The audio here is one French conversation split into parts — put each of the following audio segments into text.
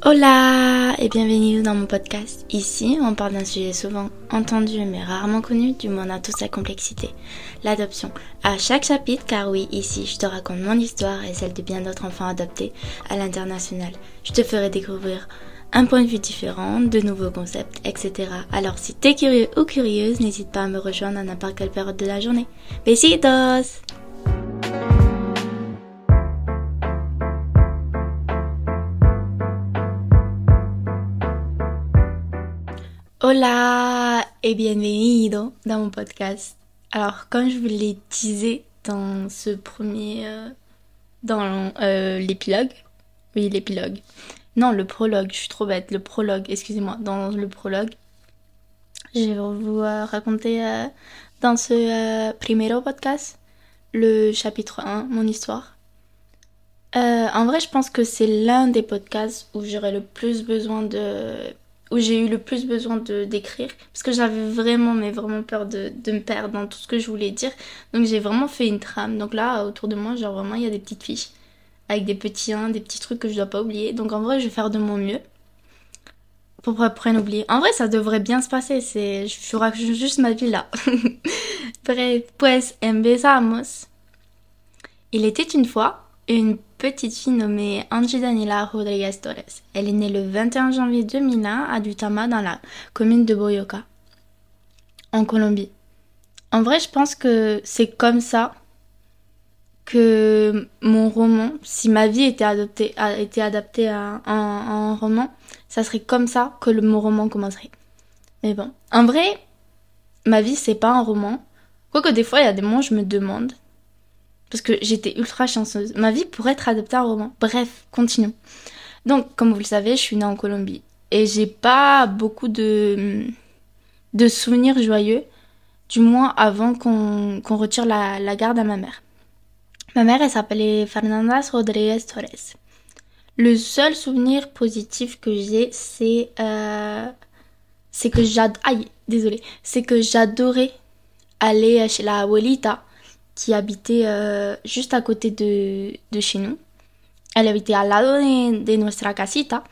Hola et bienvenue dans mon podcast. Ici, on parle d'un sujet souvent entendu mais rarement connu, du moins dans toute sa complexité, l'adoption. À chaque chapitre, car oui, ici, je te raconte mon histoire et celle de bien d'autres enfants adoptés à l'international. Je te ferai découvrir un point de vue différent, de nouveaux concepts, etc. Alors si t'es curieux ou curieuse, n'hésite pas à me rejoindre à n'importe quelle période de la journée. Besitos Hola et bienvenido dans mon podcast. Alors, comme je vous l'ai disé dans ce premier. Euh, dans euh, l'épilogue. Oui, l'épilogue. Non, le prologue, je suis trop bête. Le prologue, excusez-moi. Dans le prologue, je vais vous euh, raconter dans ce primero podcast le chapitre 1, mon histoire. en vrai, je pense que c'est l'un des podcasts où j'aurais le plus besoin de où j'ai eu le plus besoin de d'écrire parce que j'avais vraiment mais vraiment peur de, de, me perdre dans tout ce que je voulais dire. Donc j'ai vraiment fait une trame. Donc là autour de moi genre vraiment il y a des petites fiches avec des petits 1 des petits trucs que je dois pas oublier. Donc en vrai je vais faire de mon mieux pour pas oublier. En vrai ça devrait bien se passer. C'est je ferai juste ma vie là. Bref pues empezamos il était une fois une petite fille nommée Angie Daniela Rodriguez Torres. Elle est née le 21 janvier 2001 à Dutama dans la commune de Boyoka, en Colombie. En vrai, je pense que c'est comme ça que mon roman, si ma vie était, adoptée, a été adaptée à, un roman, ça serait comme ça que le, mon roman commencerait. Mais bon, en vrai, ma vie, c'est pas un roman. Quoique des fois, il y a des moments où je me demande parce que j'étais ultra chanceuse. Ma vie pourrait être adaptée à un roman. Bref, continuons. Donc, comme vous le savez, je suis née en Colombie. Et j'ai pas beaucoup de, de souvenirs joyeux, du moins avant qu'on retire la, la, garde à ma mère. Ma mère, elle s'appelait Fernanda Rodriguez Torres. Le seul souvenir positif que j'ai, c'est euh, c'est que j'adorais, c'est que j'adorais aller chez la abuelita qui habitait euh, juste à côté de, de, chez nous. Elle habitait à lado de, de nuestra casita.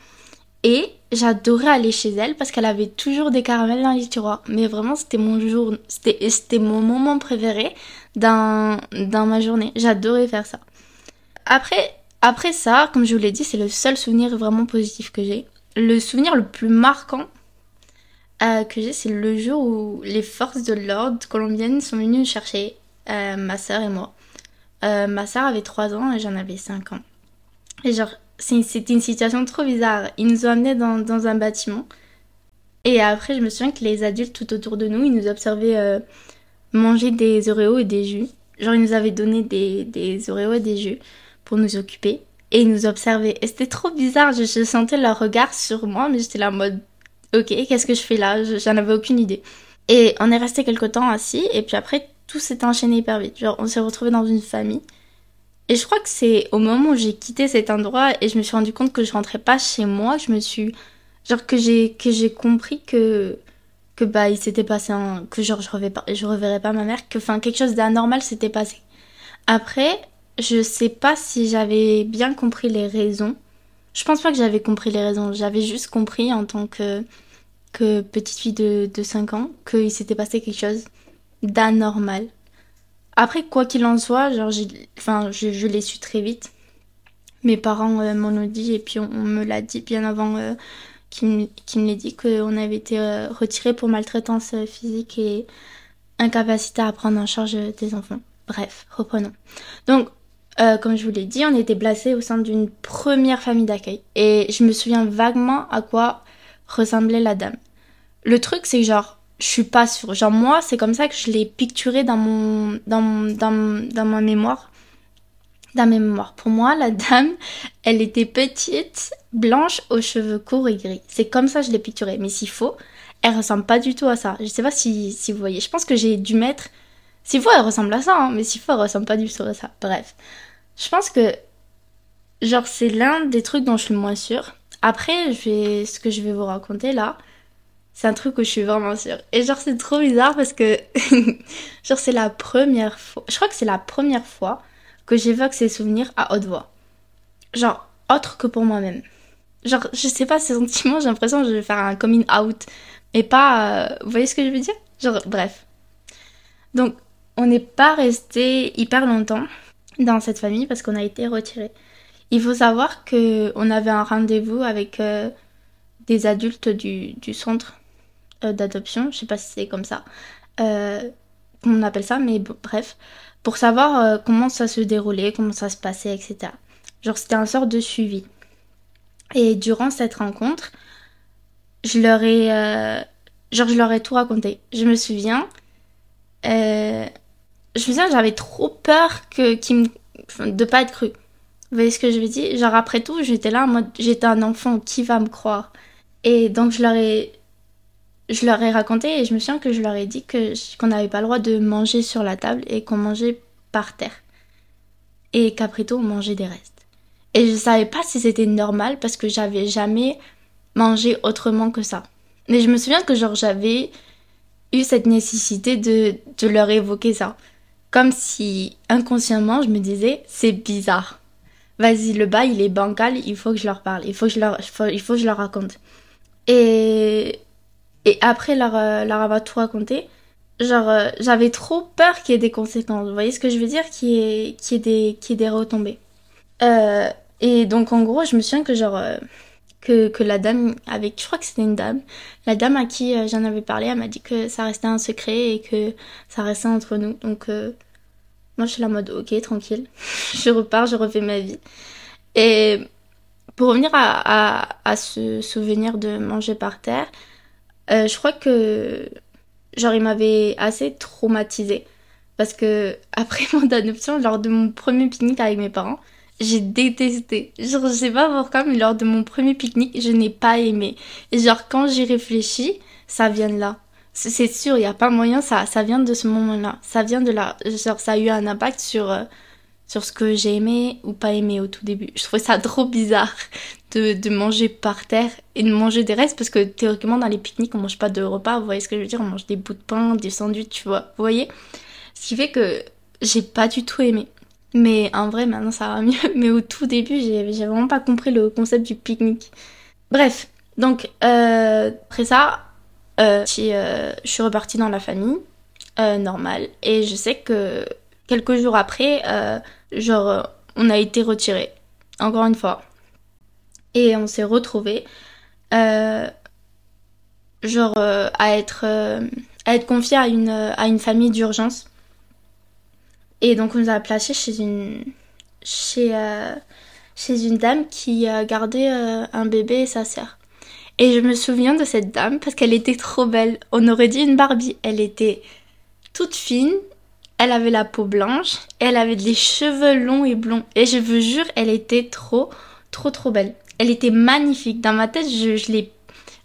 Et j'adorais aller chez elle parce qu'elle avait toujours des caramels dans les tiroirs. Mais vraiment, c'était mon jour, c'était mon moment préféré dans, dans ma journée. J'adorais faire ça. Après, après ça, comme je vous l'ai dit, c'est le seul souvenir vraiment positif que j'ai. Le souvenir le plus marquant euh, que j'ai, c'est le jour où les forces de l'ordre colombiennes sont venues chercher euh, ma soeur et moi. Euh, ma soeur avait 3 ans et j'en avais 5 ans. Et genre, c'était une situation trop bizarre. Ils nous ont amenés dans, un bâtiment. Et après, je me souviens que les adultes tout autour de nous, ils nous observaient euh, manger des Oreos et des jus. Genre, ils nous avaient donné des, des Oreos et des jus pour nous occuper. Et ils nous observaient. Et c'était trop bizarre. Je, je, sentais leur regard sur moi, mais j'étais là en mode, ok, qu'est-ce que je fais là? J'en avais aucune idée. Et on est resté quelque temps assis. Et puis après, tout s'est enchaîné hyper vite. Genre, on s'est retrouvé dans une famille. Et je crois que c'est au moment où j'ai quitté cet endroit et je me suis rendu compte que je rentrais pas chez moi, je me suis genre que j'ai que j'ai compris que que bah il s'était passé un que genre je reverrais pas je reverrais pas ma mère que enfin quelque chose d'anormal s'était passé. Après, je sais pas si j'avais bien compris les raisons. Je pense pas que j'avais compris les raisons, j'avais juste compris en tant que que petite fille de, de 5 ans qu'il s'était passé quelque chose d'anormal. Après, quoi qu'il en soit, genre, enfin, je, je l'ai su très vite. Mes parents euh, m'en ont dit et puis on, me l'a dit bien avant euh, qu'ils me l'aient dit qu'on avait été euh, retiré pour maltraitance physique et incapacité à prendre en charge des enfants. Bref, reprenons. Donc, comme je vous l'ai dit, on était placés au sein d'une première famille d'accueil. Et je me souviens vaguement à quoi ressemblait la dame. Le truc, c'est genre, je suis pas sûre. Genre moi, c'est comme ça que je l'ai picturé dans mon dans dans dans ma mémoire. Dans mes mémoires. Pour moi, la dame, elle était petite, blanche, aux cheveux courts et gris. C'est comme ça que je l'ai picturé. Mais s'il faut, elle ressemble pas du tout à ça. Je sais pas si, si vous voyez. Je pense que j'ai dû mettre. S'il faut, elle ressemble à ça, hein, mais s'il faut, elle ressemble pas du tout à ça. Bref. Je pense que Genre, c'est l'un des trucs dont je suis moins sûre. Après, je vais... ce que je vais vous raconter là, c'est un truc où je suis vraiment sûre. Et genre, c'est trop bizarre parce que, genre, c'est la première fois, je crois que c'est la première fois que j'évoque ces souvenirs à haute voix. Genre, autre que pour moi-même. Genre, je sais pas, ces sentiments, j'ai l'impression que je vais faire un coming out. Mais pas, euh, vous voyez ce que je veux dire? Genre, bref. Donc, on n'est pas resté hyper longtemps dans cette famille parce qu'on a été retirés. Il faut savoir que on avait un rendez-vous avec euh, des adultes du, du centre euh, d'adoption, je sais pas si c'est comme ça, euh, on appelle ça, mais bref, pour savoir euh, comment ça se déroulait, comment ça se passait, etc. Genre c'était un sort de suivi. Et durant cette rencontre, je leur ai, genre je leur ai tout raconté. Je me souviens, je me souviens, j'avais trop peur que, me, de pas être cru. Vous voyez ce que je veux dire? Genre après tout, j'étais là mode j'étais un enfant, qui va me croire? Et donc je leur ai je leur ai raconté et je me souviens que je leur ai dit que qu'on n'avait pas le droit de manger sur la table et qu'on mangeait par terre. Et qu'après tout on mangeait des restes. Et je savais pas si c'était normal parce que j'avais jamais mangé autrement que ça. Mais je me souviens que genre j'avais eu cette nécessité de, de leur évoquer ça. Comme si inconsciemment je me disais c'est bizarre vas-y, le bail, il est bancal, il faut que je leur parle, il faut que je leur, il faut que je leur raconte. Et, et après leur, euh, leur avoir tout raconté, genre, euh, j'avais trop peur qu'il y ait des conséquences. Vous voyez ce que je veux dire? Qu'il y ait, qu'il y des, y ait des retombées. Euh, et donc, en gros, je me souviens que genre, que, que la dame avec, je crois que c'était une dame, la dame à qui j'en avais parlé, elle m'a dit que ça restait un secret et que ça restait entre nous. Donc, moi, je suis la mode, ok, tranquille. je repars, je refais ma vie. Et pour revenir à, à, à ce souvenir de manger par terre, euh, je crois que, genre, il m'avait assez traumatisée. Parce que, après mon adoption, lors de mon premier pique-nique avec mes parents, j'ai détesté. Genre, je sais pas pourquoi, mais lors de mon premier pique-nique, je n'ai pas aimé. Et genre, quand j'y réfléchis, ça vient de là c'est sûr, il n'y a pas moyen, ça, ça vient de ce moment-là. Ça vient de là. Genre, ça a eu un impact sur, euh, sur ce que j'ai aimé ou pas aimé au tout début. Je trouvais ça trop bizarre de, de manger par terre et de manger des restes parce que théoriquement, dans les pique-niques, on mange pas de repas. Vous voyez ce que je veux dire? On mange des bouts de pain, des sandwichs, tu vois. Vous voyez? Ce qui fait que j'ai pas du tout aimé. Mais en vrai, maintenant, ça va mieux. Mais au tout début, j'ai vraiment pas compris le concept du pique-nique. Bref. Donc, euh, après ça, euh, euh, je suis repartie dans la famille, normale. Et je sais que quelques jours après, genre, on a été retirés. Encore une fois. Et on s'est retrouvés. Euh, genre, à être, à être confiés à une, à une famille d'urgence. Et donc, on nous a placés chez une, chez, chez une dame qui a gardé un bébé et sa sœur. Et je me souviens de cette dame parce qu'elle était trop belle. On aurait dit une Barbie. Elle était toute fine, elle avait la peau blanche, elle avait des cheveux longs et blonds. Et je vous jure, elle était trop, trop, trop belle. Elle était magnifique. Dans ma tête, je, je l'ai...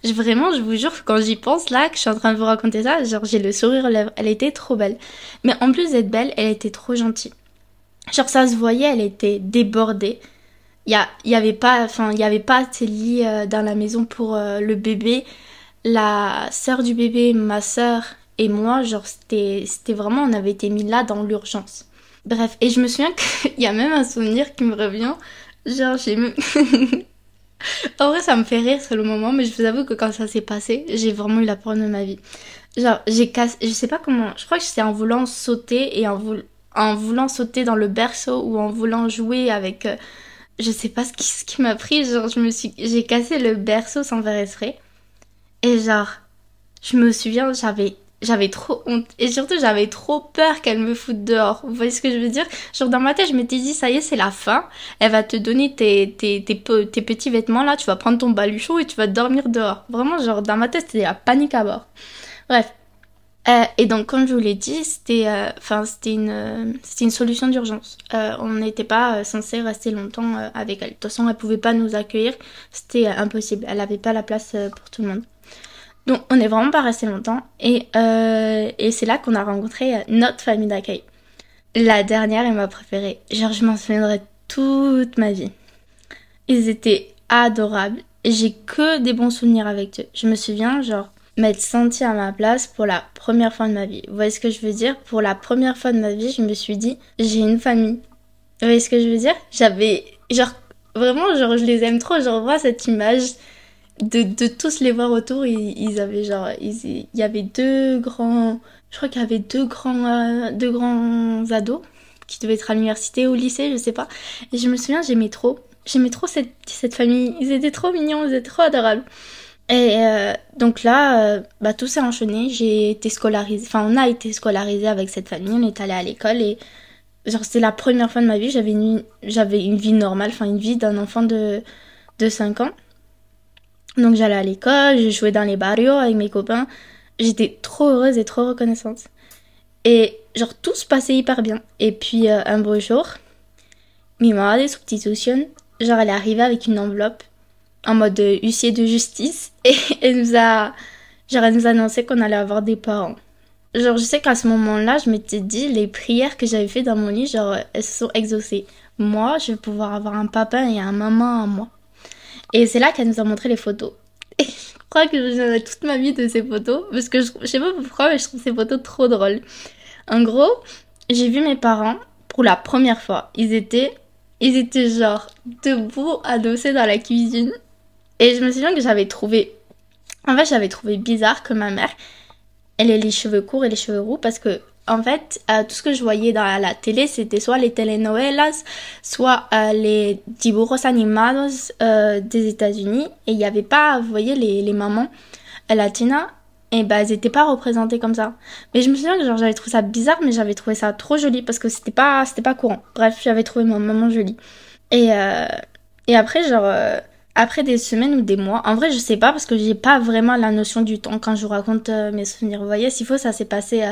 vraiment, je vous jure, quand j'y pense là, que je suis en train de vous raconter ça, genre j'ai le sourire aux lèvres. Elle était trop belle. Mais en plus d'être belle, elle était trop gentille. Genre ça se voyait, elle était débordée il y, y avait pas enfin il y avait pas assez lit euh, dans la maison pour euh, le bébé la sœur du bébé ma sœur et moi genre c'était c'était vraiment on avait été mis là dans l'urgence bref et je me souviens qu'il y a même un souvenir qui me revient genre j'ai même en vrai ça me fait rire sur le moment mais je vous avoue que quand ça s'est passé j'ai vraiment eu la peur de ma vie genre j'ai cassé je sais pas comment je crois que c'était en voulant sauter et en, voulant sauter dans le berceau ou en voulant jouer avec euh, je sais pas ce qui, ce qui m'a pris, genre je me suis, j'ai cassé le berceau sans faire exprès. Et genre, je me souviens, j'avais, j'avais trop honte. Et surtout, j'avais trop peur qu'elle me foute dehors. Vous voyez ce que je veux dire? Genre dans ma tête, je m'étais dit, ça y est, c'est la fin. Elle va te donner tes, tes, tes, tes petits vêtements là, tu vas prendre ton baluchon et tu vas dormir dehors. Vraiment, genre dans ma tête, c'était la panique à bord. Bref. Euh, et donc, comme je vous l'ai dit, c'était, euh, enfin, c'était une, euh, c'était une solution d'urgence. on n'était pas censé rester longtemps avec elle. De toute façon, elle pouvait pas nous accueillir. C'était impossible. Elle avait pas la place pour tout le monde. Donc, on n'est vraiment pas resté longtemps. Et, et c'est là qu'on a rencontré notre famille d'accueil. La dernière est ma préférée. Genre, je m'en souviendrai toute ma vie. Ils étaient adorables. J'ai que des bons souvenirs avec eux. Je me souviens, genre, m'être sentie à ma place pour la première fois de ma vie. Vous voyez ce que je veux dire? Pour la première fois de ma vie, je me suis dit, j'ai une famille. Vous voyez ce que je veux dire? J'avais, genre, vraiment, genre, je les aime trop. Je revois cette image de, de tous les voir autour. Ils, avaient, genre, il y avait deux grands, je crois qu'il y avait deux grands, euh, deux grands ados qui devaient être à l'université ou au lycée, je sais pas. Et je me souviens, j'aimais trop. J'aimais trop cette, cette famille. Ils étaient trop mignons, ils étaient trop adorables. Et euh, donc là, euh, bah, tout s'est enchaîné. J'ai été scolarisée, enfin, on a été scolarisé avec cette famille. On est allé à l'école et genre, c'était la première fois de ma vie. J'avais une, j'avais une vie normale, enfin, une vie d'un enfant de, de 5 ans. Donc j'allais à l'école, je jouais dans les barrios avec mes copains. J'étais trop heureuse et trop reconnaissante. Et genre tout se passait hyper bien. Et puis euh, un beau jour, mi madre de substitution, genre elle est arrivée avec une enveloppe en mode huissier de justice et elle nous a genre elle nous a annoncé qu'on allait avoir des parents. Genre je sais qu'à ce moment-là, je m'étais dit les prières que j'avais fait dans mon lit, genre elles se sont exaucées. Moi, je vais pouvoir avoir un papa et un maman à moi. Et c'est là qu'elle nous a montré les photos. Et je crois que ai toute ma vie de ces photos parce que je, je sais pas pourquoi mais je trouve ces photos trop drôles. En gros, j'ai vu mes parents pour la première fois. Ils étaient ils étaient genre debout adossés dans la cuisine et je me souviens que j'avais trouvé. En fait, j'avais trouvé bizarre que ma mère, elle ait les cheveux courts et les cheveux roux parce que, en fait, euh, tout ce que je voyais dans la télé, c'était soit les telenovelas, soit euh, les dibujos animados euh, des États-Unis. Et il n'y avait pas, vous voyez, les, les mamans latinas. Et bah, elles n'étaient pas représentées comme ça. Mais je me souviens que genre, j'avais trouvé ça bizarre, mais j'avais trouvé ça trop joli parce que c'était pas, c'était pas courant. Bref, j'avais trouvé ma maman jolie. Et, et après, genre après des semaines ou des mois. En vrai, je sais pas parce que j'ai pas vraiment la notion du temps quand je vous raconte mes souvenirs. Vous voyez, s'il faut, ça s'est passé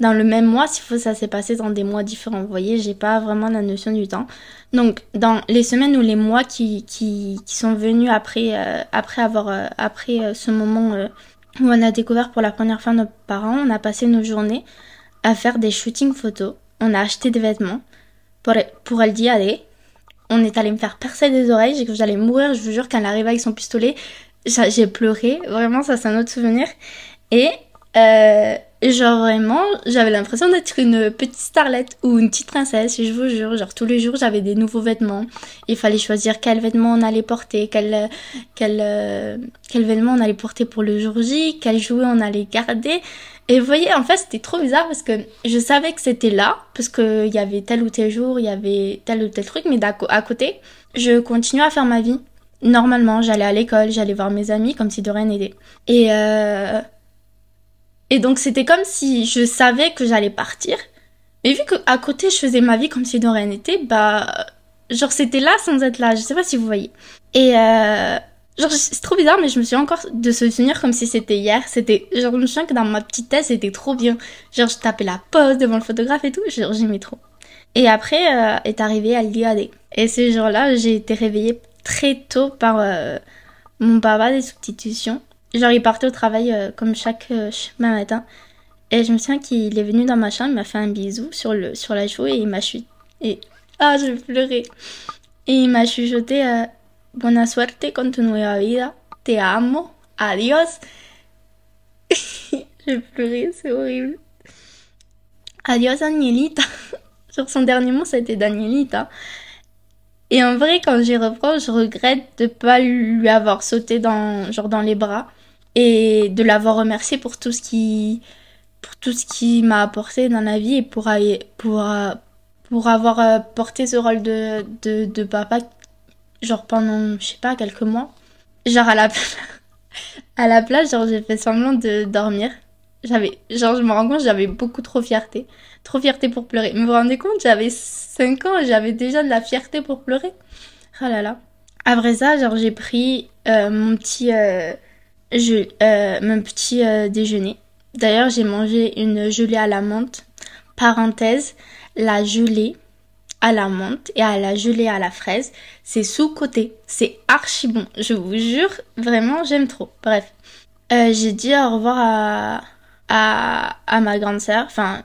dans le même mois, s'il faut, ça s'est passé dans des mois différents. Vous voyez, j'ai pas vraiment la notion du temps. Donc, dans les semaines ou les mois qui, qui, qui sont venus après, euh, après avoir, après ce moment où on a découvert pour la première fois nos parents, on a passé nos journées à faire des shootings photos. On a acheté des vêtements pour, pour el dia on est allé me faire percer des oreilles, j'ai que j'allais mourir, je vous jure, quand elle arrivait avec son pistolet, j'ai pleuré, vraiment, ça c'est un autre souvenir. Et euh, genre vraiment, j'avais l'impression d'être une petite starlette ou une petite princesse, je vous jure, genre tous les jours j'avais des nouveaux vêtements. Il fallait choisir quel vêtement on allait porter, quel, quel, euh, quel vêtement on allait porter pour le jour J, quel jouet on allait garder. Et vous voyez, en fait, c'était trop bizarre parce que je savais que c'était là, parce qu'il y avait tel ou tel jour, il y avait tel ou tel truc, mais à côté, je continuais à faire ma vie. Normalement, j'allais à l'école, j'allais voir mes amis comme si de rien n'était. Et, euh... et donc, c'était comme si je savais que j'allais partir. Mais vu qu'à côté, je faisais ma vie comme si de rien n'était, bah, genre, c'était là sans être là. Je sais pas si vous voyez. Et, euh Genre, c'est trop bizarre, mais je me suis encore de se souvenir comme si c'était hier. C'était, genre, je me souviens que dans ma petite thèse, c'était trop bien. Genre, je tapais la pause devant le photographe et tout. Genre, j'aimais trop. Et après, euh, est arrivé à l'IAD. Et ce jour-là, j'ai été réveillée très tôt par euh, mon papa des substitutions. Genre, il partait au travail euh, comme chaque, matin. Et je me souviens qu'il est venu dans ma chambre, il m'a fait un bisou sur, le, sur la joue et il m'a chuté. Et, ah, je pleurais. Et il m'a chuchoté, Buena suerte con tu nueva vida. Te amo. Adiós. J'ai pleuré, c'est horrible. Adiós, Danielita. Sur son dernier mot, ça a Danielita. Et en vrai, quand j'y reprends, je regrette de pas lui avoir sauté dans, genre dans les bras et de l'avoir remercié pour tout ce qui, pour tout ce qui m'a apporté dans la vie et pour, pour, pour avoir euh, porté ce rôle de, de, de papa genre pendant, je sais pas, quelques mois. Genre à la, à la plage, genre j'ai fait semblant de dormir. J'avais, genre je me rends compte, j'avais beaucoup trop fierté. Trop fierté pour pleurer. Vous vous rendez compte, j'avais 5 ans j'avais déjà de la fierté pour pleurer. Ah là là. Après ça, genre j'ai pris euh, mon petit, euh, je, euh, mon petit déjeuner. D'ailleurs, j'ai mangé une gelée à la menthe. Parenthèse, la gelée, à la menthe et à la gelée à la fraise. C'est sous-côté. C'est archi bon. Je vous jure, vraiment, j'aime trop. Bref. Euh, j'ai dit au revoir à, à, à ma grande sœur. Enfin,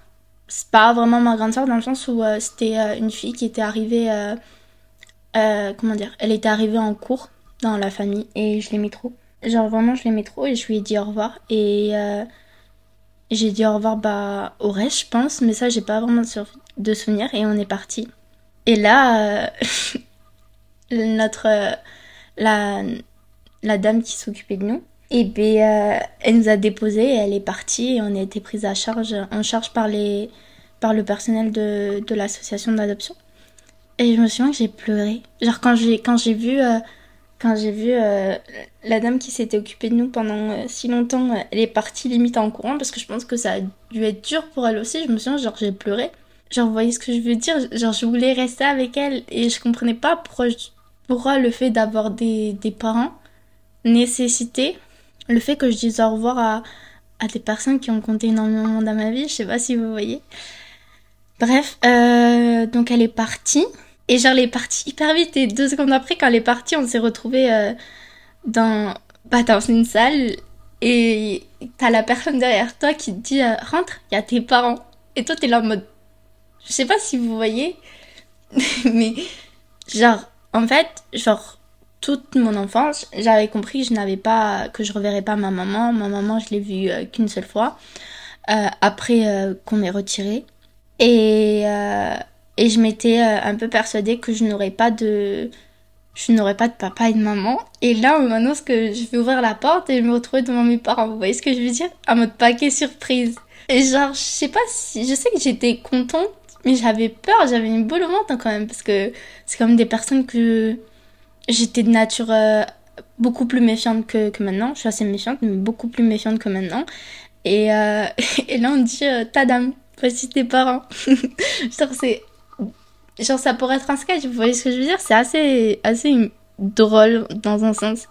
c'est pas vraiment ma grande sœur dans le sens où euh, c'était euh, une fille qui était arrivée euh, comment dire, elle était arrivée en cours dans la famille et je l'aimais trop. Genre vraiment, je l'aimais trop et je lui ai dit au revoir. Et euh, j'ai dit au revoir bah, au reste, je pense, mais ça, j'ai pas vraiment de souvenir et on est parti. Et là, euh, notre, la, la dame qui s'occupait de nous, et bien, elle nous a déposés et elle est partie et on a été prise à charge, en charge par, les, par le personnel de, de l'association d'adoption. Et je me souviens que j'ai pleuré. Genre quand j'ai, quand j'ai vu quand j'ai vu euh, la dame qui s'était occupée de nous pendant euh, si longtemps, euh, elle est partie limite en courant parce que je pense que ça a dû être dur pour elle aussi. Je me souviens, genre, j'ai pleuré. Genre, vous voyez ce que je veux dire? Genre, je voulais rester avec elle et je comprenais pas pourquoi, le fait d'avoir des, des parents nécessitait le fait que je dise au revoir à, à des personnes qui ont compté énormément dans ma vie. Je sais pas si vous voyez. Bref, donc elle est partie. Et genre, elle est partie hyper vite. Et deux secondes après, quand elle est partie, on s'est retrouvés euh, dans, bah, dans une salle. Et t'as la personne derrière toi qui te dit euh, Rentre, il y a tes parents. Et toi, t'es là en mode. Je sais pas si vous voyez. mais, genre, en fait, genre, toute mon enfance, j'avais compris que je n'avais pas. que je reverrais pas ma maman. Ma maman, je l'ai vue euh, qu'une seule fois. après qu'on m'ait retiré. Et et je m'étais euh, un peu persuadée que je n'aurais pas de je n'aurais pas de papa et de maman. Et là, on m'annonce que je vais ouvrir la porte et me retrouver devant mes parents. Vous voyez ce que je veux dire? Un mode paquet surprise. Et genre, je sais pas si... Je sais que j'étais contente, mais j'avais peur, j'avais une boule au ventre quand même, parce que c'est comme des personnes que j'étais de nature euh, beaucoup plus méfiante que, que, maintenant. Je suis assez méfiante, mais beaucoup plus méfiante que maintenant. Et, euh, et là, on dit, ta dame, voici tes parents. genre, c'est genre ça pourrait être un sketch, vous voyez ce que je veux dire? C'est assez, assez drôle dans un sens.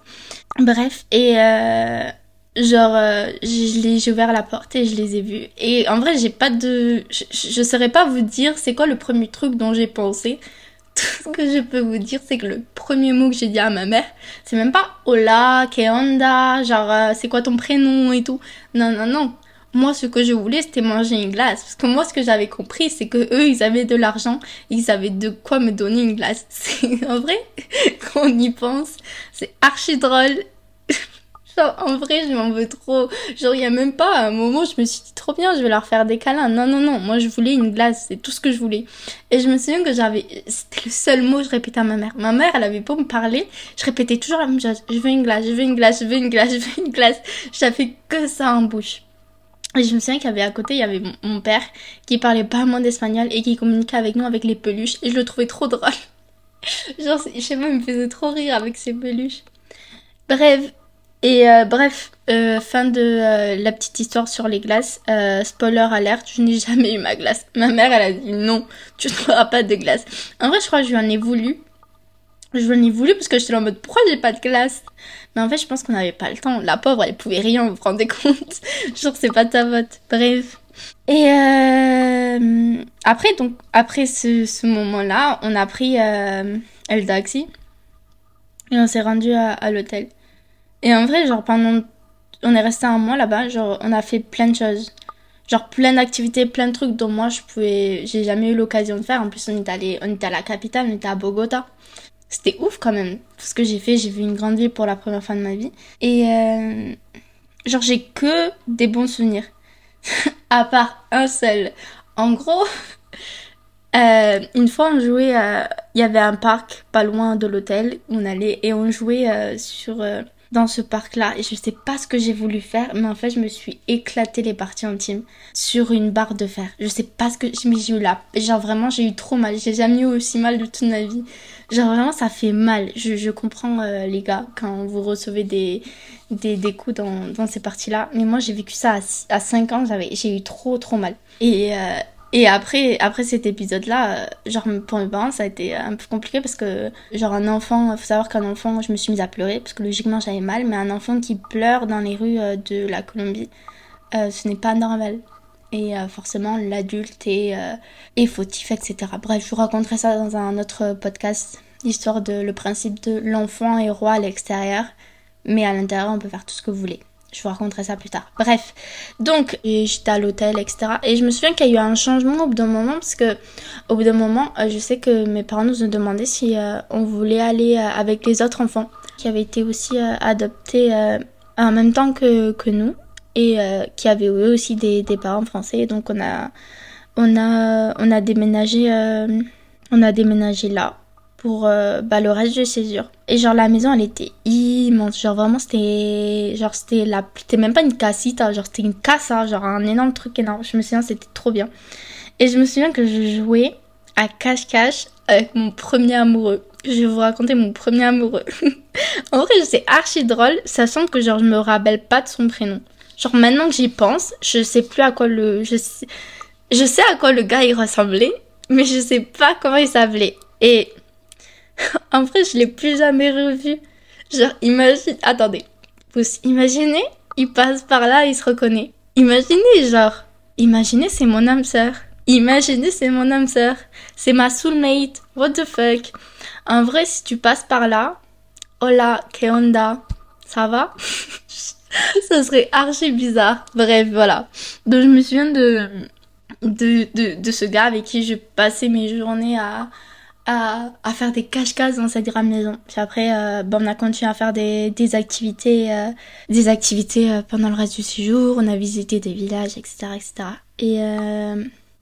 Bref, et euh, genre euh, j'ai ouvert la porte et je les ai vus. Et en vrai, j'ai pas de... Je, je saurais pas vous dire c'est quoi le premier truc dont j'ai pensé. Tout ce que je peux vous dire, c'est que le premier mot que j'ai dit à ma mère, c'est même pas hola, que genre euh, c'est quoi ton prénom et tout. Non, non, non. Moi, ce que je voulais, c'était manger une glace. Parce que moi, ce que j'avais compris, c'est que eux, ils avaient de l'argent, ils avaient de quoi me donner une glace. C'est en vrai, quand on y pense, c'est archi drôle. Genre, en vrai, je m'en veux trop. Genre, il y a même pas un moment, je me suis dit trop bien, je vais leur faire des câlins. Non, non, non. Moi, je voulais une glace. C'est tout ce que je voulais. Et je me souviens que j'avais, c'était le seul mot que je répétais à ma mère. Ma mère, elle avait pas me parler. Je répétais toujours la même chose. Je veux une glace, je veux une glace, je veux une glace, je veux une glace. J'avais que ça en bouche. Et je me souviens qu'il y avait à côté, il y avait mon père qui parlait pas moins d'espagnol et qui communiquait avec nous avec les peluches. Et je le trouvais trop drôle. Genre, je sais pas, il me faisait trop rire avec ses peluches. Bref. Et euh, bref, euh, fin de euh, la petite histoire sur les glaces. spoiler alerte, je n'ai jamais eu ma glace. Ma mère, elle a dit non, tu n'auras pas de glace. En vrai, je crois que je lui en ai voulu. Je lui en ai voulu parce que j'étais en mode pourquoi j'ai pas de glace mais en fait, je pense qu'on n'avait pas le temps. La pauvre, elle pouvait rien, vous vous rendez compte? Genre, c'est pas ta faute. Bref. Et euh, après, donc, après ce, ce moment-là, on a pris euh, et on s'est rendu à, à l'hôtel. Et en vrai, genre, pendant. On est resté un mois là-bas, genre, on a fait plein de choses. Genre, plein d'activités, plein de trucs dont moi, je pouvais. J'ai jamais eu l'occasion de faire. En plus, on est allé, on était à la capitale, on était à Bogota c'était ouf quand même. Tout ce que j'ai fait, j'ai vu une grande ville pour la première fois de ma vie. Et euh, genre, j'ai que des bons souvenirs. à part un seul. En gros, euh, une fois on jouait, il y avait un parc pas loin de l'hôtel on allait et on jouait euh, sur dans ce parc-là et je sais pas ce que j'ai voulu faire, mais en fait, je me suis éclaté les parties intimes sur une barre de fer. Je sais pas ce que j'ai eu là. Genre vraiment, j'ai eu trop mal. J'ai jamais eu aussi mal de toute ma vie. Genre vraiment, ça fait mal. Je, je comprends euh, les gars quand vous recevez des, des, des coups dans, dans ces parties-là. Mais moi, j'ai vécu ça à, à 5 ans. J'avais, j'ai eu trop, trop mal. Et, euh, et après, après cet épisode-là, euh, genre pour mes parents, ça a été un peu compliqué parce que, genre un enfant, faut savoir qu'un enfant, je me suis mise à pleurer parce que logiquement j'avais mal, mais un enfant qui pleure dans les rues euh, de la Colombie, euh, ce n'est pas normal. Et forcément, l'adulte est, est fautif, etc. Bref, je vous raconterai ça dans un autre podcast, l'histoire de le principe de l'enfant est roi à l'extérieur, mais à l'intérieur, on peut faire tout ce que vous voulez. Je vous raconterai ça plus tard. Bref, donc j'étais à l'hôtel, etc. Et je me souviens qu'il y a eu un changement au bout d'un moment parce que au bout d'un moment, euh, je sais que mes parents nous ont demandé si euh, on voulait aller euh, avec les autres enfants qui avaient été aussi adoptés en même temps que, que nous et qui avaient eux aussi des, des parents français. Donc on a on a on a déménagé on a déménagé là pour euh, bah, le reste du séjour. Et genre la maison elle était immense, genre vraiment c'était genre c'était la c'était même pas une casita, genre c'était une casa, genre un énorme truc énorme. Je me souviens c'était trop bien. Et je me souviens que je jouais à cache-cache avec mon premier amoureux. Je vais vous raconter mon premier amoureux. en vrai, c'est archi drôle, sachant que genre je me rappelle pas de son prénom. Genre maintenant que j'y pense, je sais plus à quoi le je je sais à quoi le gars il ressemblait, mais je sais pas comment il s'appelait. Et en vrai, je l'ai plus jamais revu. Genre, imagine, attendez. Vous imaginez, il passe par là, il se reconnaît. Imaginez, genre, imaginez, c'est mon âme sœur. Imaginez, c'est mon âme sœur. C'est ma soulmate. What the fuck? En vrai, si tu passes par là, hola, que onda, ça va? ça serait archi bizarre. Bref, voilà. Donc, je me souviens de, de, de, de ce gars avec qui je passais mes journées à, à, faire des cache-cases dans cette grande maison. Puis après, euh, on a continué à faire des, des activités, euh, des activités euh, pendant le reste du séjour. On a visité des villages, etc., etc. Et,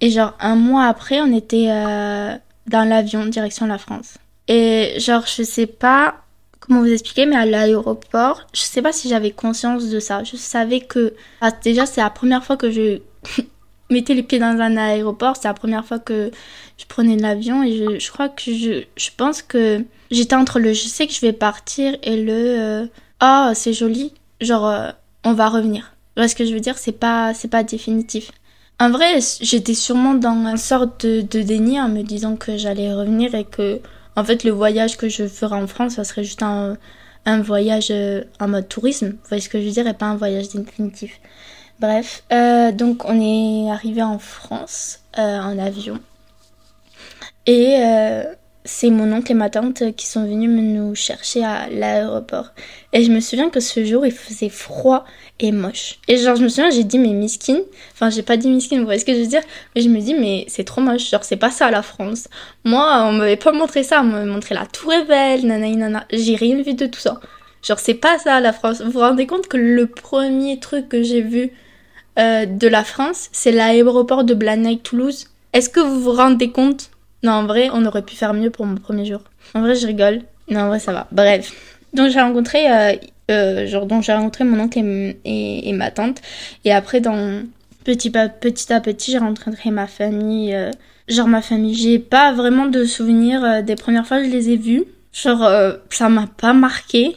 et genre un mois après, on était dans l'avion direction la France. Et genre, je sais pas comment vous expliquer, mais à l'aéroport, je sais pas si j'avais conscience de ça. Je savais que ah, déjà c'est la première fois que je mettais les pieds dans un aéroport. C'est la première fois que je prenais l'avion et je, crois que je, je pense que j'étais entre le je sais que je vais partir et le euh, ah c'est joli genre euh, on va revenir. ce que je veux dire? C'est pas c'est pas définitif. En vrai j'étais sûrement dans une sorte de, de déni en me disant que j'allais revenir et que en fait le voyage que je ferais en France ça serait juste un, un voyage euh, en mode tourisme. Vous voyez ce que je veux dire? Et pas un voyage définitif. Bref, donc on est arrivé en France en avion. Et euh, c'est mon oncle et ma tante qui sont venus nous chercher à l'aéroport. Et je me souviens que ce jour, il faisait froid et moche. Et genre, je me souviens, j'ai dit, mais miskin. Enfin, j'ai pas dit miskin, vous voyez ce que je veux dire Mais je me dis, mais c'est trop moche. Genre, c'est pas ça la France. Moi, on m'avait pas montré ça. On m'avait montré la Tour Eiffel, nanana. J'ai rien vu de tout ça. Genre, c'est pas ça la France. Vous vous rendez compte que le premier truc que j'ai vu euh, de la France, c'est l'aéroport de Blagnac-Toulouse Est-ce que vous vous rendez compte? Non, en vrai, on aurait pu faire mieux pour mon premier jour. En vrai, je rigole. Non, en vrai, ça va. Bref. Donc, j'ai rencontré, euh, euh, genre, j'ai rencontré mon oncle et, ma tante. Et après, petit, petit à petit, j'ai rencontré ma famille. Genre, ma famille. J'ai pas vraiment de souvenirs des premières fois que je les ai vus. Genre, ça m'a pas marqué.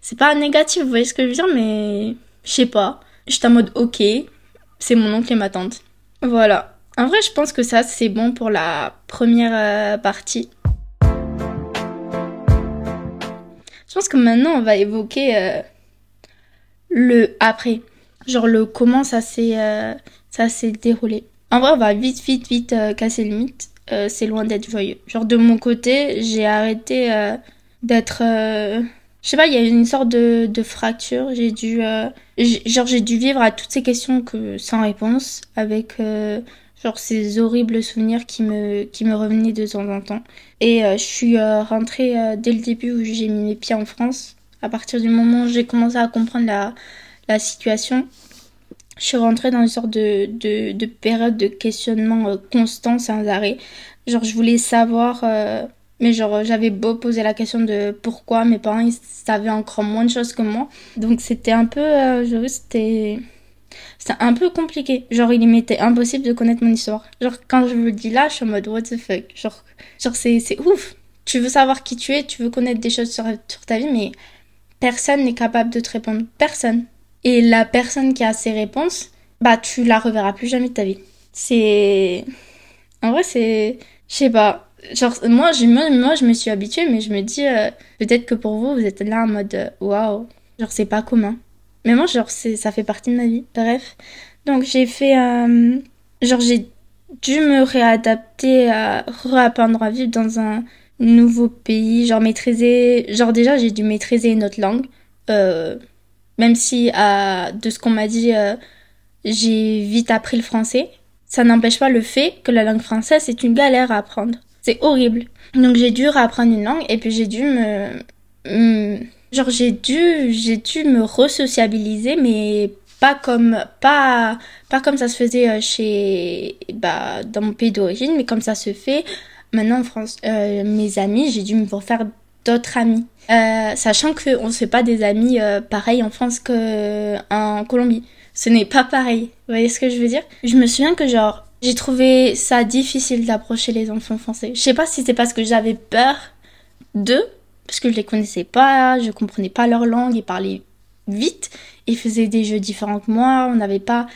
C'est pas négatif, vous voyez ce que je veux dire, mais je sais pas. J'étais en mode, ok, c'est mon oncle et ma tante. Voilà. En vrai, je pense que ça, c'est bon pour la première euh, partie. Je pense que maintenant, on va évoquer euh, le après. Genre le comment ça s'est euh, ça s'est déroulé. En vrai, on va vite, vite, vite casser le mythe. c'est loin d'être joyeux. Genre de mon côté, j'ai arrêté d'être... Je sais pas, il y a une sorte de, de fracture. J'ai dû... genre j'ai dû vivre à toutes ces questions que sans réponse avec genre ces horribles souvenirs qui me, qui me revenaient de temps en temps. Et euh, je suis euh, rentrée euh, dès le début où j'ai mis mes pieds en France. À partir du moment où j'ai commencé à comprendre la, la situation, je suis rentrée dans une sorte de, de, de période de questionnement constant sans arrêt. Genre je voulais savoir, mais genre j'avais beau poser la question de pourquoi mes parents ils savaient encore moins de choses que moi. Donc c'était un peu, je c'était c'est un peu compliqué. Genre, il m'était impossible de connaître mon histoire. Genre, quand je le dis là, je suis en mode what the fuck? Genre, genre c'est, c'est ouf. Tu veux savoir qui tu es, tu veux connaître des choses sur, ta vie, mais personne n'est capable de te répondre. Personne. Et la personne qui a ces réponses, bah, tu la reverras plus jamais de ta vie. C'est. En vrai, c'est. Je sais pas. Genre, moi, moi, je me suis habituée, mais je me dis, euh, peut-être que pour vous, vous êtes là en mode, euh, waouh. Genre, c'est pas commun. Mais moi, genre, ça fait partie de ma vie. Bref. Donc, j'ai fait. Euh, genre, j'ai dû me réadapter à réapprendre à vivre dans un nouveau pays. Genre, maîtriser. Genre, déjà, j'ai dû maîtriser une autre langue. Euh, même si de ce qu'on m'a dit, euh, j'ai vite appris le français, ça n'empêche pas le fait que la langue française c'est une galère à apprendre. C'est horrible. Donc j'ai dû réapprendre une langue et puis j'ai dû me, genre j'ai dû j'ai dû me resociabiliser mais pas comme pas pas comme ça se faisait euh, chez bah dans mon pays d'origine mais comme ça se fait maintenant en France. Euh, mes amis j'ai dû me refaire d'autres amis. Euh, sachant que on se fait pas des amis euh, pareils en France que en Colombie. Ce n'est pas pareil. Vous voyez ce que je veux dire? Je me souviens que genre j'ai trouvé ça difficile d'approcher les enfants français je sais pas si c'est parce que j'avais peur d'eux parce que je les connaissais pas je comprenais pas leur langue ils parlaient vite ils faisaient des jeux différents que moi on n'avait pas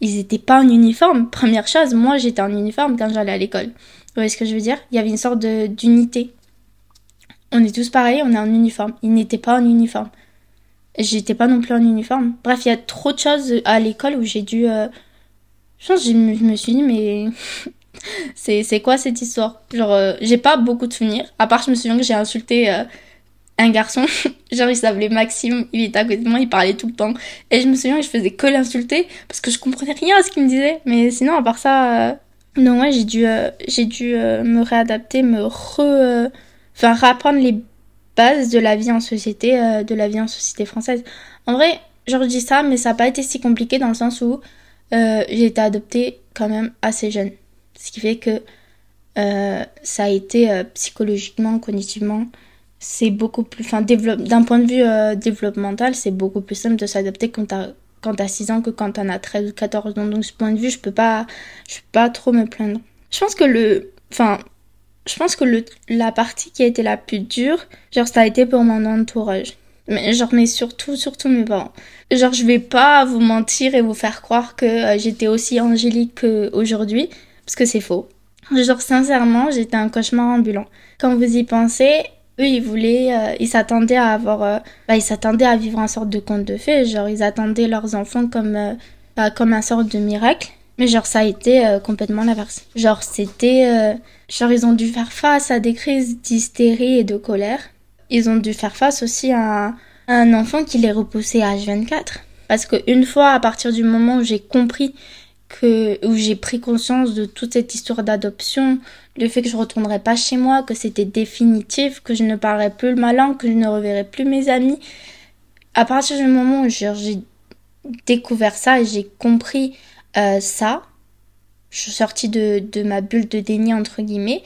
ils étaient pas en uniforme première chose moi j'étais en uniforme quand j'allais à l'école vous voyez ce que je veux dire? Il y avait une sorte d'unité on est tous pareils, on est en uniforme. Il n'était pas en uniforme. J'étais pas non plus en uniforme. Bref, il y a trop de choses à l'école où j'ai dû. Euh... Que je me suis dit, mais. c'est, quoi cette histoire? Genre, euh, j'ai pas beaucoup de souvenirs. À part, je me souviens que j'ai insulté euh, un garçon. Genre, il s'appelait Maxime. Il était à côté de moi, il parlait tout le temps. Et je me souviens que je faisais que l'insulter parce que je comprenais rien à ce qu'il me disait. Mais sinon, à part ça. Euh... Non, ouais, j'ai dû, euh, j'ai dû me réadapter, me re enfin rapprendre les bases de la vie en société, de la vie en société française. En vrai, je dis ça, mais ça n'a pas été si compliqué dans le sens où euh, j'ai été adoptée quand même assez jeune. Ce qui fait que euh, ça a été euh, psychologiquement, cognitivement, c'est beaucoup plus. Enfin, d'un point de vue développemental, c'est beaucoup plus simple de s'adapter quand t'as quand t'as 6 ans que quand t'en as 13 ou 14 ans. Donc, ce point de vue, je peux pas, je peux pas trop me plaindre. Je pense que le, enfin, je pense que la partie qui a été la plus dure, genre, ça a été pour mon entourage. Mais genre, mais surtout, surtout mes parents. Genre, je vais pas vous mentir et vous faire croire que euh, j'étais aussi angélique qu'aujourd'hui, parce que c'est faux. Genre, sincèrement, j'étais un cauchemar ambulant. Quand vous y pensez, eux, ils voulaient, euh, ils s'attendaient à avoir, euh, bah, ils s'attendaient à vivre un sorte de conte de fées. Genre, ils attendaient leurs enfants comme, euh, bah, comme un sorte de miracle. Mais genre, ça a été euh, complètement l'inverse. Genre, c'était, genre, ils ont dû faire face à des crises d'hystérie et de colère. Ils ont dû faire face aussi à, un enfant qui les repoussait à H24. Parce que une fois, à partir du moment où j'ai compris que où j'ai pris conscience de toute cette histoire d'adoption, le fait que je retournerais pas chez moi, que c'était définitif, que je ne parlerais plus ma langue, que je ne reverrais plus mes amis. À partir du moment où j'ai découvert ça et j'ai compris euh, ça, je suis sortie de, de ma bulle de déni entre guillemets.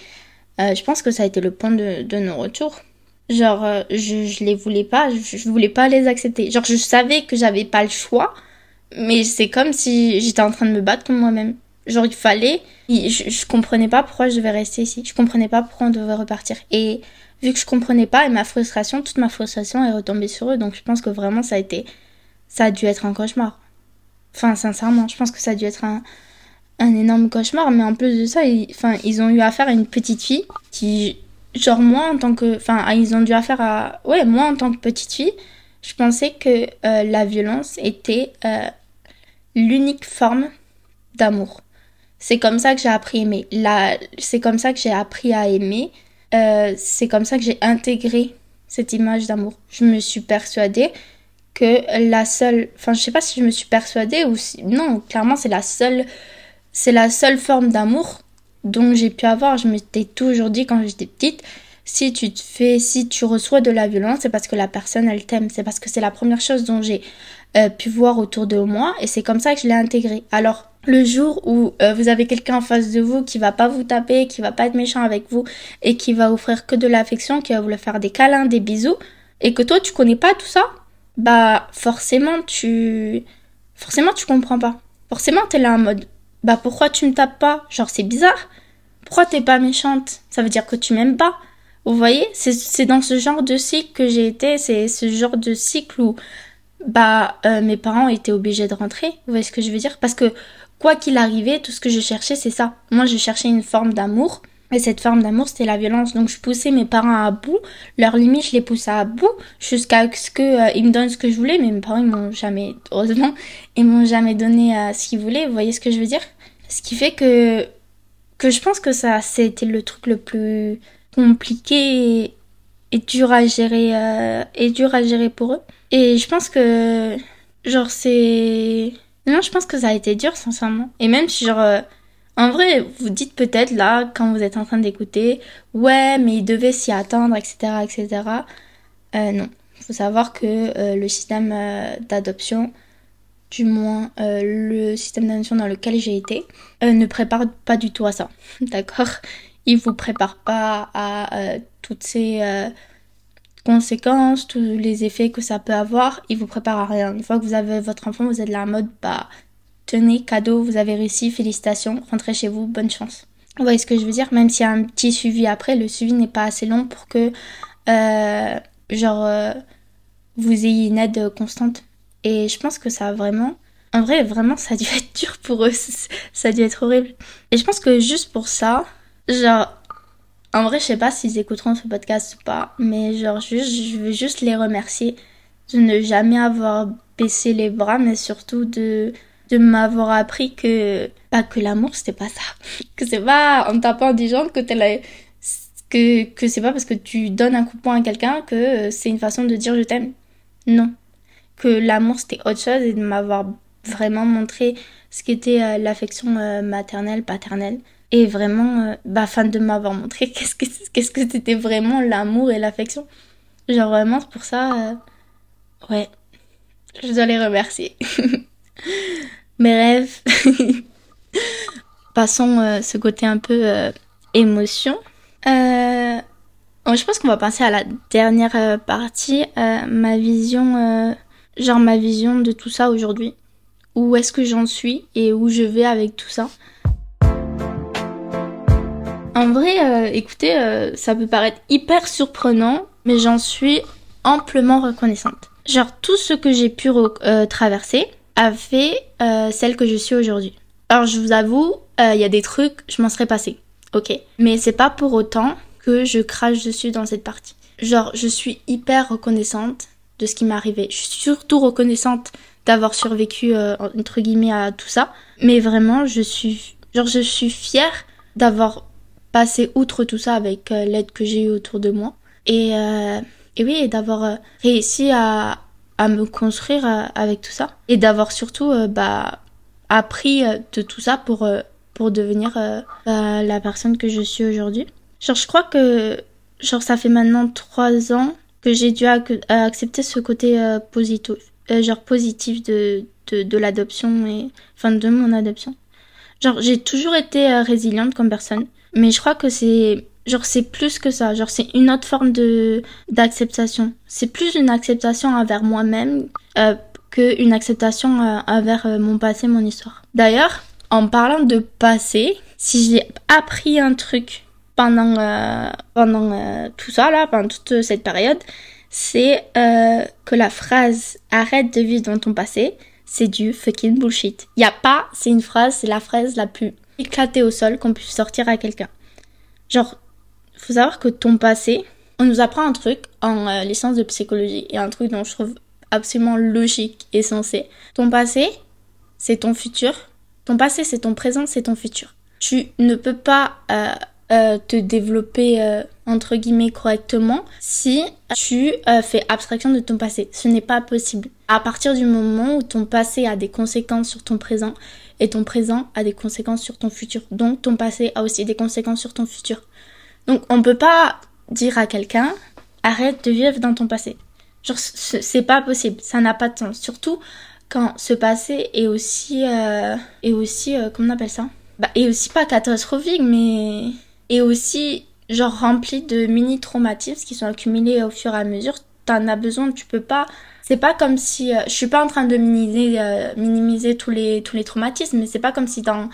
Euh, je pense que ça a été le point de, de nos retours. Genre, euh, je, je les voulais pas, je, je voulais pas les accepter. Genre, je savais que j'avais pas le choix, mais c'est comme si j'étais en train de me battre contre moi-même. Genre, il fallait. Je, je, comprenais pas pourquoi je devais rester ici. Je comprenais pas pourquoi on devait repartir. Et vu que je comprenais pas, et ma frustration, toute ma frustration est retombée sur eux. Donc, je pense que vraiment, ça a été. Ça a dû être un cauchemar. Enfin, sincèrement, je pense que ça a dû être un, un énorme cauchemar. Mais en plus de ça, ils, enfin, ils ont eu affaire à une petite fille qui. Genre, moi, en tant que. Enfin, ils ont dû affaire à. Ouais, moi, en tant que petite fille, je pensais que euh, la violence était. Euh, l'unique forme d'amour. C'est comme ça que j'ai appris à aimer. C'est comme ça que j'ai appris à aimer. Euh, c'est comme ça que j'ai intégré cette image d'amour. Je me suis persuadée que la seule... Enfin, je sais pas si je me suis persuadée ou si... Non, clairement, c'est la seule... C'est la seule forme d'amour dont j'ai pu avoir. Je m'étais toujours dit quand j'étais petite, si tu te fais... Si tu reçois de la violence, c'est parce que la personne, elle t'aime. C'est parce que c'est la première chose dont j'ai euh, pu voir autour de moi et c'est comme ça que je l'ai intégré. Alors le jour où euh, vous avez quelqu'un en face de vous qui va pas vous taper, qui va pas être méchant avec vous et qui va offrir que de l'affection, qui va vous faire des câlins, des bisous et que toi tu connais pas tout ça, bah forcément tu forcément tu comprends pas. Forcément t'es là en mode bah pourquoi tu me tapes pas? Genre c'est bizarre. Pourquoi t'es pas méchante? Ça veut dire que tu m'aimes pas. Vous voyez? C'est dans ce genre de cycle que j'ai été, c'est ce genre de cycle où bah euh, mes parents étaient obligés de rentrer. Vous voyez ce que je veux dire? Parce que quoi qu'il arrivait, tout ce que je cherchais, c'est ça. Moi, je cherchais une forme d'amour. Et cette forme d'amour, c'était la violence. Donc, je poussais mes parents à bout. Leurs limites, je les poussais à bout jusqu'à ce que euh, me donnent ce que je voulais. Mais mes parents, ils m'ont jamais, heureusement, ils m'ont jamais donné euh, ce qu'ils voulaient. Vous voyez ce que je veux dire? Ce qui fait que que je pense que ça, c'était le truc le plus compliqué est dur à gérer, euh, est dur à gérer pour eux. Et je pense que, genre, c'est, non, je pense que ça a été dur, sincèrement. Et même si, genre, en vrai, vous dites peut-être là, quand vous êtes en train d'écouter, ouais, mais il devait s'y attendre, etc., etc. Euh, non. Il faut savoir que euh, le système euh, d'adoption, du moins le système d'adoption dans lequel j'ai été, ne prépare pas du tout à ça. D'accord? Il vous prépare pas à toutes ces conséquences, tous les effets que ça peut avoir. Il vous prépare à rien. Une fois que vous avez votre enfant, vous êtes là en mode, bah, tenez, cadeau, vous avez réussi, félicitations, rentrez chez vous, bonne chance. Vous voyez ce que je veux dire? Même s'il y a un petit suivi après, le suivi n'est pas assez long pour que, euh, genre, euh, vous ayez une aide constante. Et je pense que ça a vraiment, en vrai, vraiment, ça a dû être dur pour eux, ça a dû être horrible. Et je pense que juste pour ça, genre, en vrai, je sais pas s'ils écouteront ce podcast ou pas, mais genre, juste, je veux juste les remercier de ne jamais avoir baissé les bras, mais surtout de de m'avoir appris que pas que l'amour c'était pas ça. Que c'est pas en tapant des gens que t'es que que c'est pas parce que tu donnes un coup de poing à quelqu'un que c'est une façon de dire je t'aime. Non. Que l'amour c'était autre chose et de m'avoir vraiment montré ce qu'était euh, l'affection euh, maternelle paternelle. Et vraiment euh, bah fan de m'avoir montré qu'est-ce que qu'est-ce que c'était vraiment l'amour et l'affection. Genre vraiment pour ça ouais. Je dois les remercier mes rêves. Passons euh, ce côté un peu euh, émotion. Euh, je pense qu'on va passer à la dernière partie, ma vision, genre ma vision de tout ça aujourd'hui. Où est-ce que j'en suis et où je vais avec tout ça? En vrai, écoutez, ça peut paraître hyper surprenant, mais j'en suis amplement reconnaissante. Genre tout ce que j'ai pu traverser, a fait euh, celle que je suis aujourd'hui. Alors je vous avoue, euh, il y a des trucs, je m'en serais passé, ok. Mais c'est pas pour autant que je crache dessus dans cette partie. Genre, je suis hyper reconnaissante de ce qui m'est arrivé. Je suis surtout reconnaissante d'avoir survécu euh, entre guillemets à tout ça. Mais vraiment, je suis, genre, je suis fière d'avoir passé outre tout ça avec l'aide que j'ai eue autour de moi. Et, et oui, d'avoir réussi à, à me construire euh, avec tout ça et d'avoir surtout euh, bah, appris euh, de tout ça pour, pour devenir bah, la personne que je suis aujourd'hui. Genre, je crois que genre, ça fait maintenant trois ans que j'ai dû accepter ce côté positif, genre positif de, de, l'adoption et enfin de mon adoption. Genre, j'ai toujours été résiliente comme personne, mais je crois que c'est genre c'est plus que ça. Genre c'est une autre forme de d'acceptation. C'est plus une acceptation envers moi-même euh, que une acceptation euh, envers euh, mon passé mon histoire. D'ailleurs en parlant de passé si j'ai appris un truc pendant euh, pendant tout ça là pendant toute cette période c'est que la phrase arrête de vivre dans ton passé c'est du fucking bullshit. Y a pas c'est une phrase c'est la phrase la plus éclatée au sol qu'on puisse sortir à quelqu'un. Genre faut savoir que ton passé, on nous apprend un truc en euh, licence de psychologie et un truc dont je trouve absolument logique et sensé. Ton passé, c'est ton futur. Ton passé, c'est ton présent, c'est ton futur. Tu ne peux pas euh, euh, te développer entre guillemets correctement si tu fais abstraction de ton passé. Ce n'est pas possible. À partir du moment où ton passé a des conséquences sur ton présent et ton présent a des conséquences sur ton futur. Donc ton passé a aussi des conséquences sur ton futur. Donc on peut pas dire à quelqu'un arrête de vivre dans ton passé. Genre c'est pas possible, ça n'a pas de sens. Surtout quand ce passé est aussi euh, est aussi euh, comment on appelle ça? Bah est aussi pas catastrophique mais est aussi genre rempli de mini traumatismes qui sont accumulés au fur et à mesure. T'en as besoin, tu peux pas. C'est pas comme si euh, je suis pas en train de minimiser euh, tous les tous les traumatismes, mais c'est pas comme si dans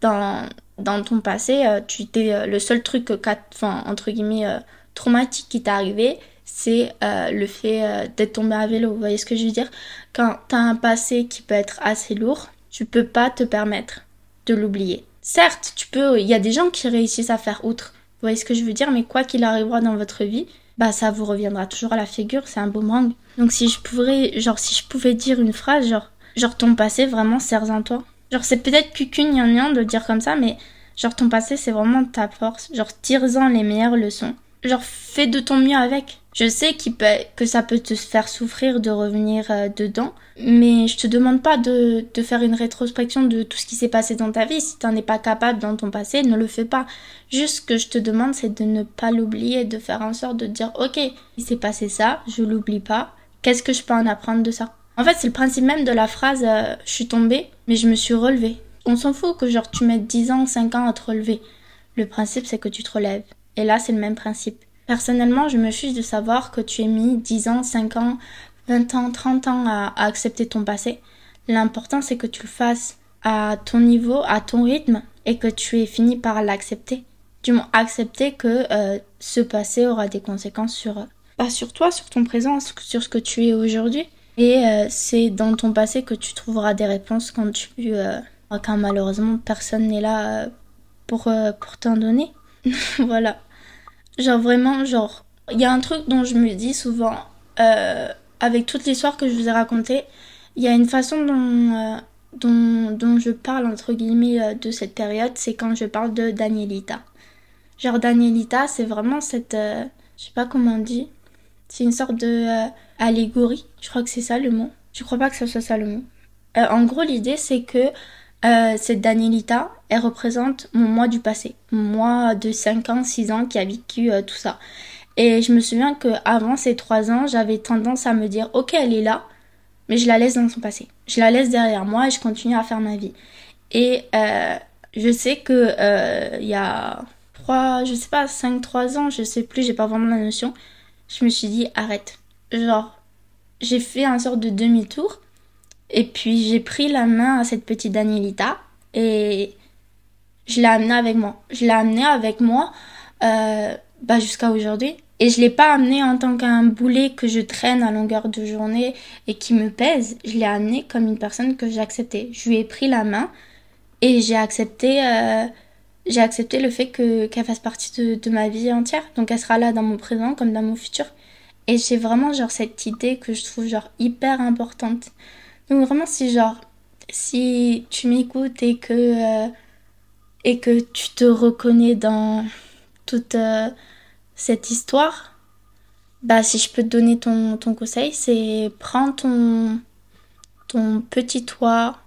dans ton passé, euh, tu t'es euh, le seul truc, entre guillemets euh, traumatique qui t'est arrivé, c'est le fait d'être tombé à vélo. Vous voyez ce que je veux dire? Quand t'as un passé qui peut être assez lourd, tu peux pas te permettre de l'oublier. Certes, tu peux. Il y a des gens qui réussissent à faire outre. Vous voyez ce que je veux dire? Mais quoi qu'il arrivera dans votre vie, bah ça vous reviendra toujours à la figure. C'est un boomerang. Donc si je pourrais, genre si je pouvais dire une phrase, genre genre ton passé vraiment sers en toi? Genre, c'est peut-être cucugnan de dire comme ça, mais genre, ton passé, c'est vraiment ta force. Genre, tire-en les meilleures leçons. genre fais de ton mieux avec. Je sais peut, que ça peut te faire souffrir de revenir euh, dedans, mais je te demande pas de, de, faire une rétrospection de tout ce qui s'est passé dans ta vie. Si t'en es pas capable dans ton passé, ne le fais pas. Juste ce que je te demande, c'est de ne pas l'oublier, de faire en sorte de dire, ok, il s'est passé ça, je l'oublie pas. Qu'est-ce que je peux en apprendre de ça? En fait, c'est le principe même de la phrase, euh, je suis tombée, mais je me suis relevée. On s'en fout que genre tu mettes 10 ans, 5 ans à te relever. Le principe, c'est que tu te relèves. Et là, c'est le même principe. Personnellement, je me fiche de savoir que tu aies mis 10 ans, 5 ans, 20 ans, 30 ans à, accepter ton passé. L'important, c'est que tu le fasses à ton niveau, à ton rythme, et que tu aies fini par l'accepter. Du moins, accepter que euh, ce passé aura des conséquences sur, pas bah, sur toi, sur ton présent, sur ce que tu es aujourd'hui. Et euh, c'est dans ton passé que tu trouveras des réponses quand tu, euh, quand malheureusement personne n'est là pour, pour t'en donner. voilà. Genre vraiment, genre, il y a un truc dont je me dis souvent, euh, avec toute l'histoire que je vous ai racontée, il y a une façon dont, euh, dont, dont, je parle, entre guillemets, euh, de cette période, c'est quand je parle de Danielita. Genre Danielita, c'est vraiment cette, je sais pas comment on dit, c'est une sorte de allégorie, je crois que c'est ça le mot. Je crois pas que ce soit ça le mot? en gros, l'idée c'est que euh, cette Danielita, elle représente mon moi du passé. Mon moi de 5 ans, 6 ans qui a vécu euh, tout ça. Et je me souviens que avant ces 3 ans, j'avais tendance à me dire OK, elle est là, mais je la laisse dans son passé. Je la laisse derrière moi et je continue à faire ma vie. Et euh, je sais que il y a 3, je sais pas, 5 3 ans, je sais plus, j'ai pas vraiment la notion. Je me suis dit arrête. Genre j'ai fait un sort de demi-tour et puis j'ai pris la main à cette petite Danielita et je l'ai amenée avec moi. Je l'ai amenée avec moi euh, bah jusqu'à aujourd'hui. Et je l'ai pas amenée en tant qu'un boulet que je traîne à longueur de journée et qui me pèse. Je l'ai amenée comme une personne que j'ai acceptée. Je lui ai pris la main et j'ai accepté, euh, j'ai accepté le fait que qu'elle fasse partie de, de ma vie entière. Donc elle sera là dans mon présent comme dans mon futur. Et j'ai vraiment genre cette idée que je trouve genre hyper importante. Donc vraiment si genre si tu m'écoutes et que euh, et que tu te reconnais dans toute euh, cette histoire, bah si je peux te donner ton, ton conseil, c'est prends ton ton petit toit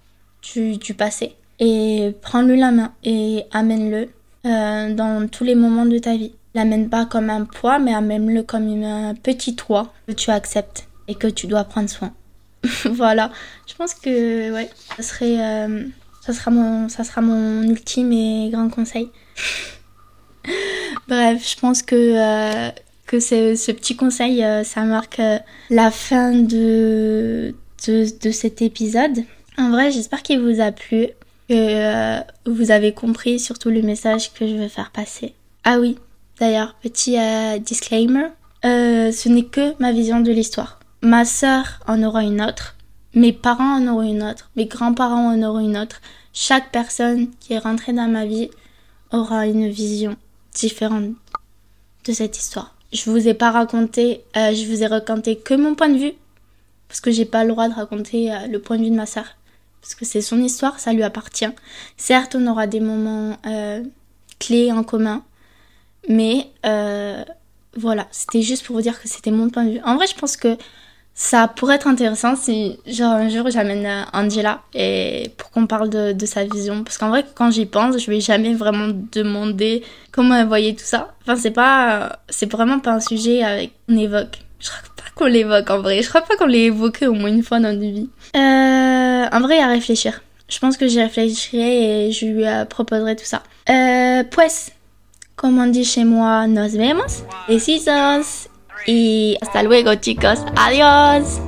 du, du passé et prends-le la main et amène-le euh, dans tous les moments de ta vie. L'amène pas comme un poids, mais amène-le comme un petit toit que tu acceptes et que tu dois prendre soin. voilà, je pense que ouais, ça serait, euh, ça sera mon, ça sera mon ultime et grand conseil. Bref, je pense que euh, que ce, ce, petit conseil, euh, ça marque la fin de, de, de cet épisode. En vrai, j'espère qu'il vous a plu, que vous avez compris surtout le message que je veux faire passer. Ah oui, d'ailleurs, petit disclaimer, ce n'est que ma vision de l'histoire ma sœur en aura une autre, mes parents en auront une autre, mes grands-parents en auront une autre. Chaque personne qui est rentrée dans ma vie aura une vision différente de cette histoire. Je vous ai pas raconté, euh, je vous ai raconté que mon point de vue, parce que j'ai pas le droit de raconter euh, le point de vue de ma sœur, parce que c'est son histoire, ça lui appartient. Certes, on aura des moments euh, clés en commun, mais voilà, c'était juste pour vous dire que c'était mon point de vue. En vrai, je pense que ça pourrait être intéressant si genre un jour j'amène euh, Angela et pour qu'on parle de, sa vision parce qu'en vrai quand j'y pense je vais jamais vraiment demander comment elle voyait tout ça enfin c'est pas c'est vraiment pas un sujet avec qu'on évoque je crois pas qu'on l'évoque en vrai. Je crois pas qu'on l'ait évoqué au moins une fois dans notre vie. Euh, en vrai à réfléchir. Je pense que j'y réfléchirai et je lui proposerai tout ça. Euh, pues comme on dit chez moi nos vemos. Besitos Y hasta luego chicos. Adiós.